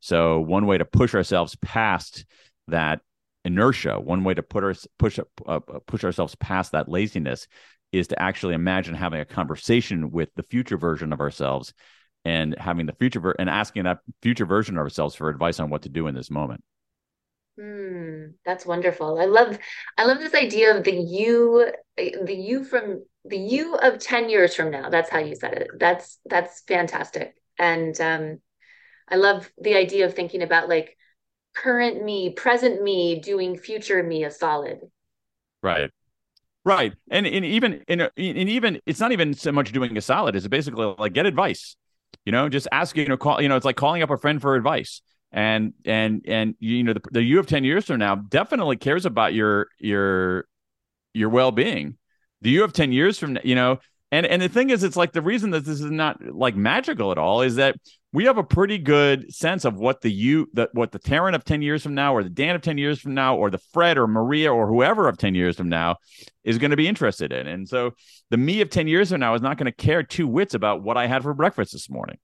[SPEAKER 2] So one way to push ourselves past that inertia, one way to put our push uh, push ourselves past that laziness is to actually imagine having a conversation with the future version of ourselves and having the future ver- and asking that future version of ourselves for advice on what to do in this moment.
[SPEAKER 1] Hmm, that's wonderful. I love I love this idea of the you the you from the you of 10 years from now. That's how you said it. That's that's fantastic. And um I love the idea of thinking about like current me, present me doing future me a solid.
[SPEAKER 2] Right. Right. And and even in and even it's not even so much doing a solid, it's basically like get advice you know, just asking, you know, call, you know, it's like calling up a friend for advice. And and and you know, the, the you of 10 years from now definitely cares about your your your well-being. The you of 10 years from you know, and and the thing is, it's like the reason that this is not like magical at all is that we have a pretty good sense of what the you that what the Taryn of 10 years from now or the Dan of 10 years from now or the Fred or Maria or whoever of 10 years from now is going to be interested in. And so the me of 10 years from now is not going to care two whits about what I had for breakfast this morning.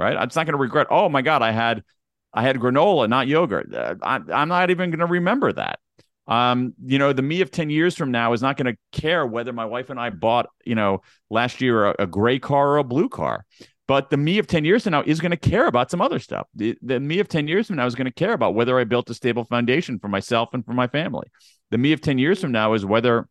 [SPEAKER 2] All right. I'm not going to regret, oh my God, I had I had granola, not yogurt. Uh, I, I'm not even going to remember that. Um, you know, the me of 10 years from now is not going to care whether my wife and I bought, you know, last year a, a gray car or a blue car. But the me of 10 years from now is going to care about some other stuff. The, the me of 10 years from now is going to care about whether I built a stable foundation for myself and for my family. The me of 10 years from now is whether,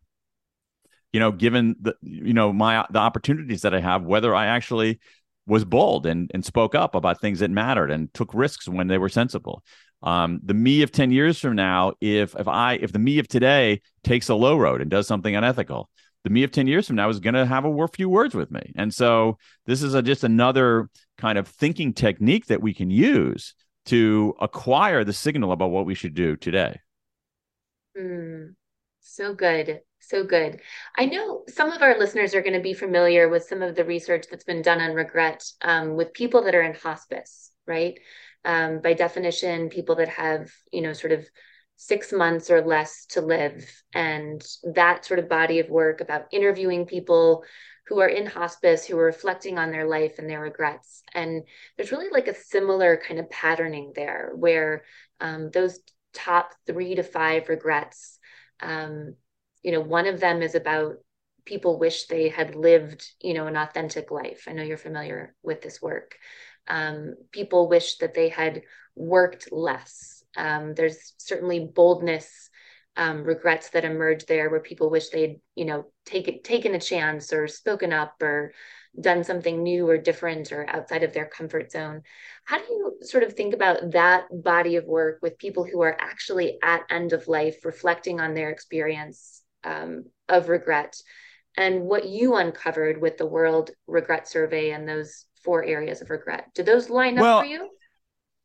[SPEAKER 2] you know, given the, you know, my, the opportunities that I have, whether I actually was bold and, and spoke up about things that mattered and took risks when they were sensible. Um, the me of 10 years from now, if, if I, if the me of today takes a low road and does something unethical, the me of 10 years from now is going to have a few words with me. And so this is a, just another kind of thinking technique that we can use to acquire the signal about what we should do today.
[SPEAKER 1] Mm, so good. So good. I know some of our listeners are going to be familiar with some of the research that's been done on regret um, with people that are in hospice, right? Um, by definition, people that have, you know, sort of six months or less to live. And that sort of body of work about interviewing people who are in hospice, who are reflecting on their life and their regrets. And there's really like a similar kind of patterning there where um, those top three to five regrets, um, you know, one of them is about people wish they had lived, you know, an authentic life. I know you're familiar with this work. Um, people wish that they had worked less um, there's certainly boldness, um, regrets that emerge there where people wish they'd, you know, take, taken a chance or spoken up or done something new or different or outside of their comfort zone. How do you sort of think about that body of work with people who are actually at end of life, reflecting on their experience um, of regret and what you uncovered with the World Regret Survey and those four areas of regret? Do those line
[SPEAKER 2] well,
[SPEAKER 1] up for you?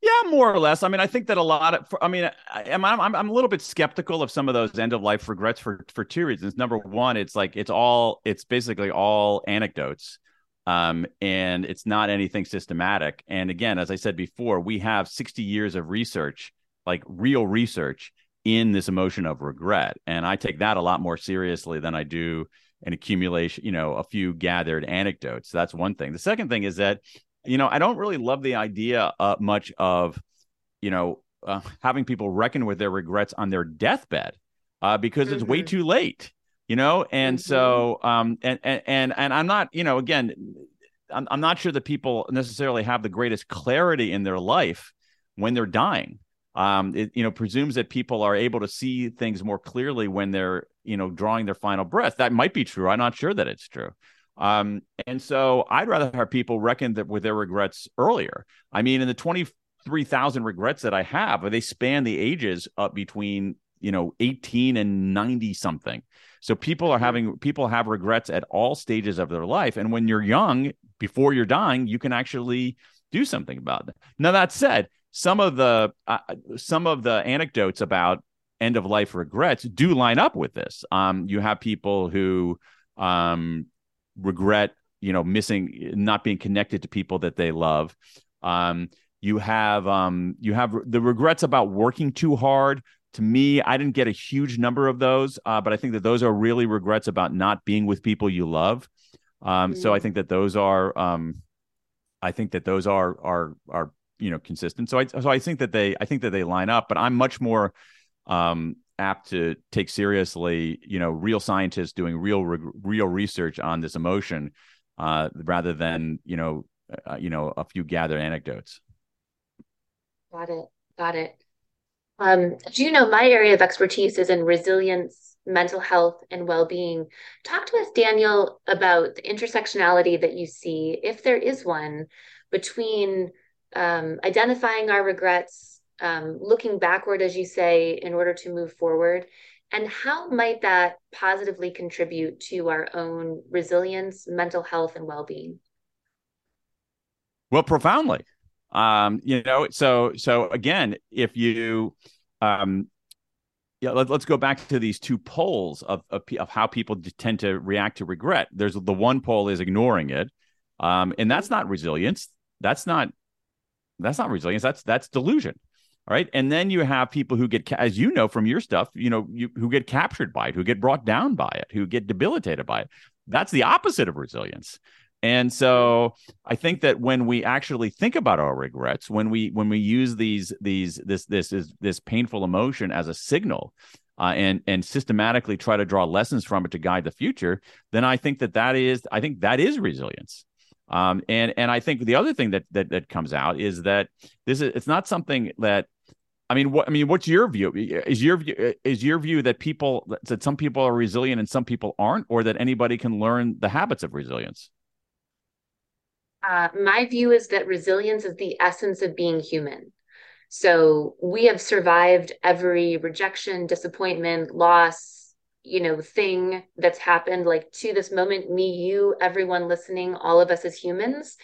[SPEAKER 2] Yeah, more or less. I mean, I think that a lot of, I mean, I'm, I'm, I'm a little bit skeptical of some of those end of life regrets for, for two reasons. Number one, it's like, it's all, it's basically all anecdotes. Um, and it's not anything systematic. And again, as I said before, we have 60 years of research, like real research in this emotion of regret. And I take that a lot more seriously than I do an accumulation, you know, a few gathered anecdotes. That's one thing. The second thing is that you know, I don't really love the idea uh, much of, you know, uh, having people reckon with their regrets on their deathbed uh, because mm-hmm. it's way mm-hmm. too late, you know. And mm-hmm. so, um, and and and and I'm not, you know, again, I'm I'm not sure that people necessarily have the greatest clarity in their life when they're dying. Um, it you know presumes that people are able to see things more clearly when they're you know drawing their final breath. That might be true. I'm not sure that it's true. Um, and so I'd rather have people reckon that with their regrets earlier. I mean, in the 23,000 regrets that I have, they span the ages up between, you know, 18 and 90 something. So people are mm-hmm. having, people have regrets at all stages of their life. And when you're young, before you're dying, you can actually do something about it. Now, that said, some of the, uh, some of the anecdotes about end of life regrets do line up with this. Um, you have people who, um, regret you know missing not being connected to people that they love um, you have um, you have the regrets about working too hard to me i didn't get a huge number of those uh, but i think that those are really regrets about not being with people you love um, mm-hmm. so i mm. think that those are um, i think that those are are are you know consistent so i so i think that they i think that they line up but i'm much more um, apt to take seriously, you know, real scientists doing real real research on this emotion, uh, rather than you know, uh, you know, a few gathered anecdotes.
[SPEAKER 1] Got it. Got it. Um, do you know my area of expertise is in resilience, mental health, and well-being? Talk to us, Daniel, about the intersectionality that you see, if there is one, between um, identifying our regrets um, looking backward, as you say, in order to move forward? And how might that positively contribute to our own resilience, mental health, and well being?
[SPEAKER 2] Well, profoundly. Um, you know, so so again, if you um, yeah, let, us go back to these two poles of, of, of how people tend to react to regret. There's the one pole is ignoring it, um, and that's not resilience. That's not That's not resilience. That's that's delusion. All right. And then you have people who get, as you know from your stuff, you know, you, who get captured by it, who get brought down by it, who get debilitated by it. That's the opposite of resilience. And so I think that when we actually think about our regrets, when we when we use these these this this is this painful emotion as a signal, uh, and and systematically try to draw lessons from it to guide the future, then I think that that is I think that is resilience. Um, and and I think the other thing that that that comes out is that this is it's not something that I mean, what I mean, what's your view? Is your view is your view that people that some people are resilient and some people aren't, or that anybody can learn the habits of resilience?
[SPEAKER 1] Uh, my view is that resilience is the essence of being human. So we have survived every rejection, disappointment, loss, you know, thing that's happened like to this moment, me, you, everyone listening, all of us as humans.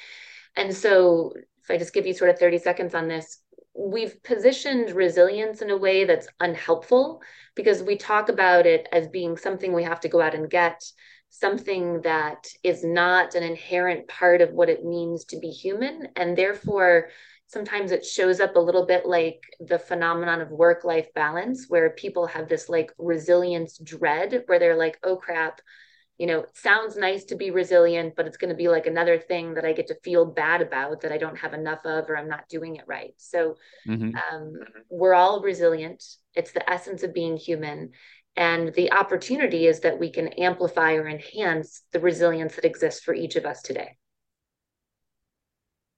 [SPEAKER 1] And so if I just give you sort of 30 seconds on this, we've positioned resilience in a way that's unhelpful because we talk about it as being something we have to go out and get something that is not an inherent part of what it means to be human. And therefore, sometimes it shows up a little bit like the phenomenon of work life balance, where people have this like resilience dread, where they're like, oh crap, you know, it sounds nice to be resilient, but it's going to be like another thing that I get to feel bad about that I don't have enough of or I'm not doing it right. So mm-hmm. um, we're all resilient. It's the essence of being human. And the opportunity is that we can amplify or enhance the resilience that exists for each of us today.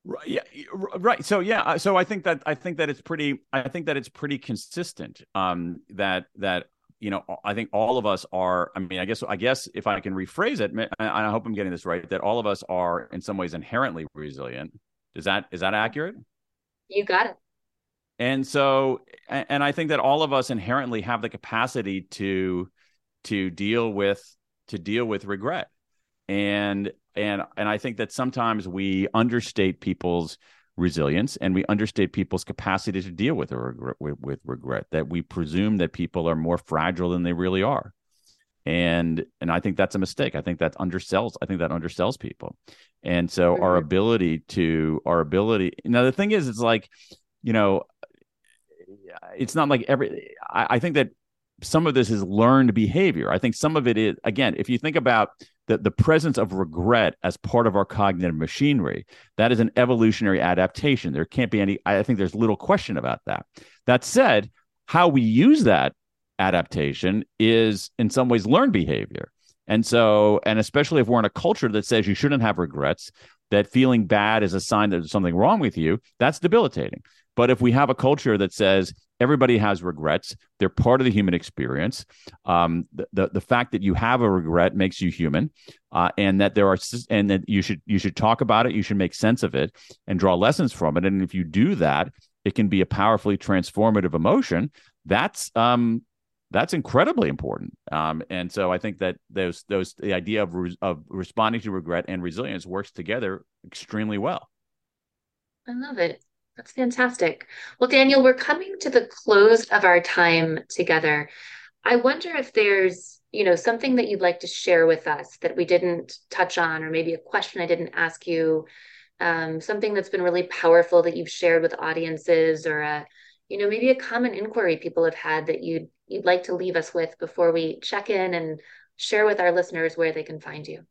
[SPEAKER 2] Right. Yeah. Right. So yeah. Uh, so I think that I think that it's pretty. I think that it's pretty consistent. Um. That that you know. I think all of us are. I mean. I guess. I guess if I can rephrase it, and I hope I'm getting this right, that all of us are in some ways inherently resilient. Is that is that accurate?
[SPEAKER 1] You got it.
[SPEAKER 2] And so, and I think that all of us inherently have the capacity to to deal with to deal with regret, and and and I think that sometimes we understate people's resilience and we understate people's capacity to deal with regret, with, regret. That we presume that people are more fragile than they really are, and and I think that's a mistake. I think that undersells. I think that undersells people, and so mm-hmm. our ability to our ability. Now the thing is, it's like you know it's not like every I, I think that some of this is learned behavior. I think some of it is again, if you think about the, the presence of regret as part of our cognitive machinery, that is an evolutionary adaptation. There can't be any, I think there's little question about that. That said, how we use that adaptation is in some ways learned behavior. And so, and especially if we're in a culture that says you shouldn't have regrets, that feeling bad is a sign that there's something wrong with you, that's debilitating. But if we have a culture that says everybody has regrets, they're part of the human experience. Um, the, the, the fact that you have a regret makes you human, uh, and that there are and that you should you should talk about it, you should make sense of it, and draw lessons from it. And if you do that, it can be a powerfully transformative emotion. That's um, that's incredibly important. Um, and so I think that those those the idea of re- of responding to regret and resilience works together extremely well.
[SPEAKER 1] I love it. That's fantastic. Well, Daniel, we're coming to the close of our time together. I wonder if there's, you know, something that you'd like to share with us that we didn't touch on, or maybe a question I didn't ask you, um, something that's been really powerful that you've shared with audiences, or a, you know, maybe a common inquiry people have had that you'd you'd like to leave us with before we check in and share with our listeners where they can find you.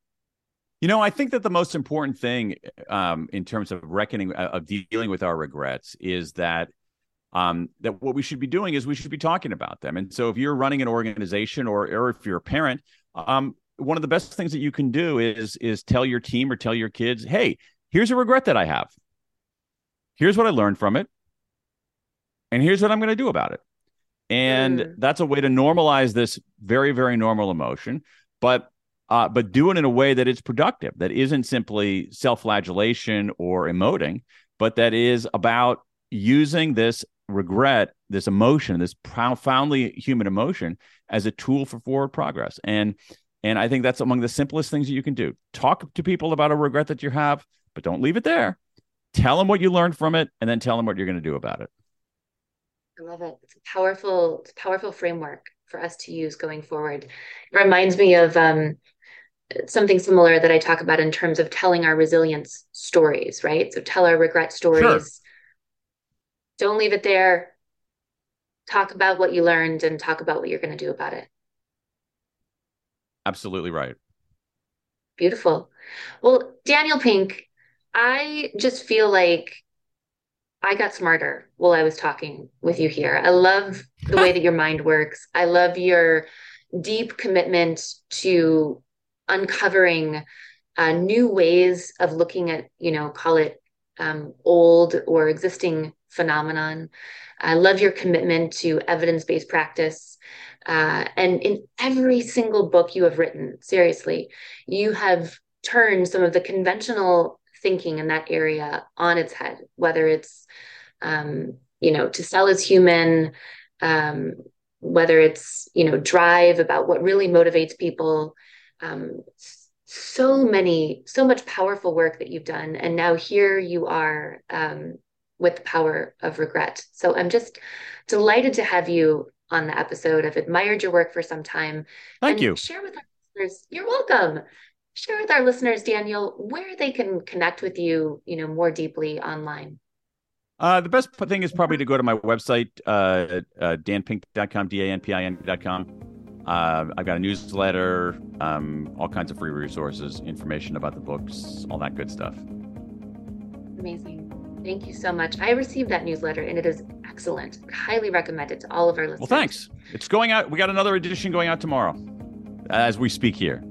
[SPEAKER 2] You know, I think that the most important thing um, in terms of reckoning uh, of dealing with our regrets is that um, that what we should be doing is we should be talking about them. And so, if you're running an organization or or if you're a parent, um, one of the best things that you can do is is tell your team or tell your kids, "Hey, here's a regret that I have. Here's what I learned from it, and here's what I'm going to do about it." And mm. that's a way to normalize this very very normal emotion. But uh, but do it in a way that is productive, that isn't simply self flagellation or emoting, but that is about using this regret, this emotion, this profoundly human emotion as a tool for forward progress. And and I think that's among the simplest things that you can do. Talk to people about a regret that you have, but don't leave it there. Tell them what you learned from it, and then tell them what you're going to do about it.
[SPEAKER 1] I love it. It's a powerful, it's a powerful framework for us to use going forward. It reminds me of um, something similar that I talk about in terms of telling our resilience stories, right? So tell our regret stories. Sure.
[SPEAKER 3] Don't leave it there. Talk about what you learned and talk about what you're going to do about it.
[SPEAKER 2] Absolutely right.
[SPEAKER 3] Beautiful. Well, Daniel Pink, I just feel like I got smarter while I was talking with you here. I love the way that your mind works. I love your deep commitment to uncovering uh, new ways of looking at, you know, call it um, old or existing phenomenon. I love your commitment to evidence based practice. Uh, and in every single book you have written, seriously, you have turned some of the conventional thinking in that area on its head, whether it's, um, you know, To Sell Is Human, um, whether it's, you know, drive about what really motivates people. Um, so many, so much powerful work that you've done. And now here you are um, with the power of regret. So I'm just delighted to have you on the episode. I've admired your work for some time.
[SPEAKER 2] Thank you.
[SPEAKER 3] Share with our listeners. You're welcome. Share with our listeners, Daniel, where they can connect with you, you know, more deeply online.
[SPEAKER 2] Uh, the best thing is probably to go to my website, uh, uh, danpink.com, D-A-N-P-I-N.com. Uh, I've got a newsletter, um, all kinds of free resources, information about the books, all that good stuff.
[SPEAKER 3] Amazing. Thank you so much. I received that newsletter and it is excellent. Highly recommend it to all of our listeners.
[SPEAKER 2] Well, thanks. It's going out. We got another edition going out tomorrow as we speak here.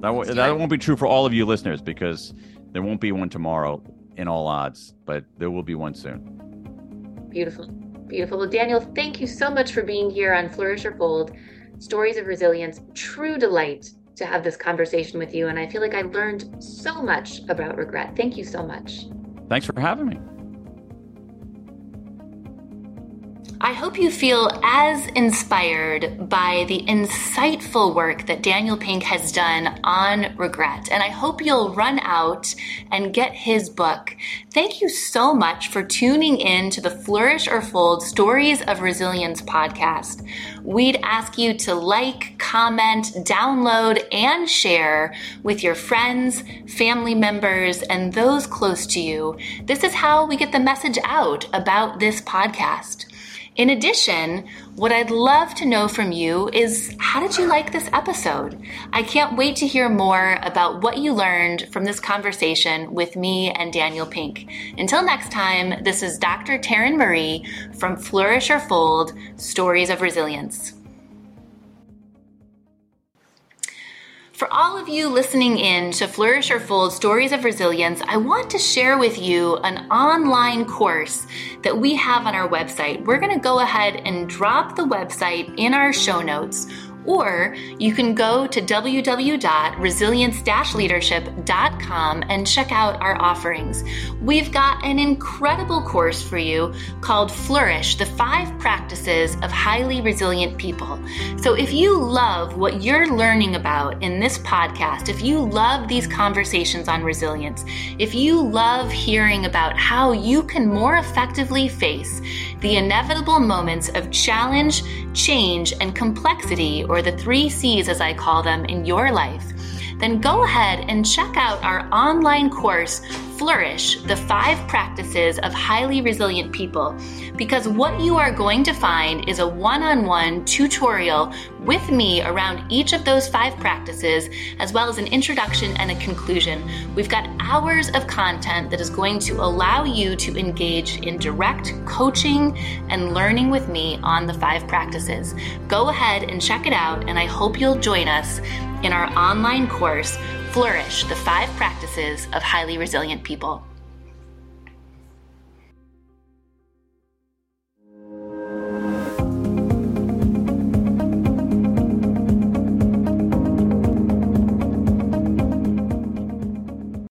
[SPEAKER 2] That, w- that won't be true for all of you listeners because there won't be one tomorrow in all odds, but there will be one soon.
[SPEAKER 3] Beautiful. Beautiful. Well, Daniel, thank you so much for being here on Flourish or Fold. Stories of Resilience. True delight to have this conversation with you. And I feel like I learned so much about regret. Thank you so much.
[SPEAKER 2] Thanks for having me.
[SPEAKER 1] I hope you feel as inspired by the insightful work that Daniel Pink has done on regret. And I hope you'll run out and get his book. Thank you so much for tuning in to the Flourish or Fold Stories of Resilience podcast. We'd ask you to like, comment, download, and share with your friends, family members, and those close to you. This is how we get the message out about this podcast. In addition, what I'd love to know from you is how did you like this episode? I can't wait to hear more about what you learned from this conversation with me and Daniel Pink. Until next time, this is Dr. Taryn Marie from Flourish or Fold Stories of Resilience. For all of you listening in to Flourish or Fold Stories of Resilience, I want to share with you an online course that we have on our website. We're going to go ahead and drop the website in our show notes or you can go to www.resilience-leadership.com and check out our offerings. We've got an incredible course for you called Flourish, the five practices of highly resilient people. So if you love what you're learning about in this podcast, if you love these conversations on resilience, if you love hearing about how you can more effectively face the inevitable moments of challenge, change, and complexity, or the three C's as I call them, in your life, then go ahead and check out our online course, Flourish the Five Practices of Highly Resilient People, because what you are going to find is a one on one tutorial with me around each of those five practices, as well as an introduction and a conclusion. We've got hours of content that is going to allow you to engage in direct coaching and learning with me on the five practices. Go ahead and check it out, and I hope you'll join us in our online course, Flourish the Five Practices of Highly Resilient People.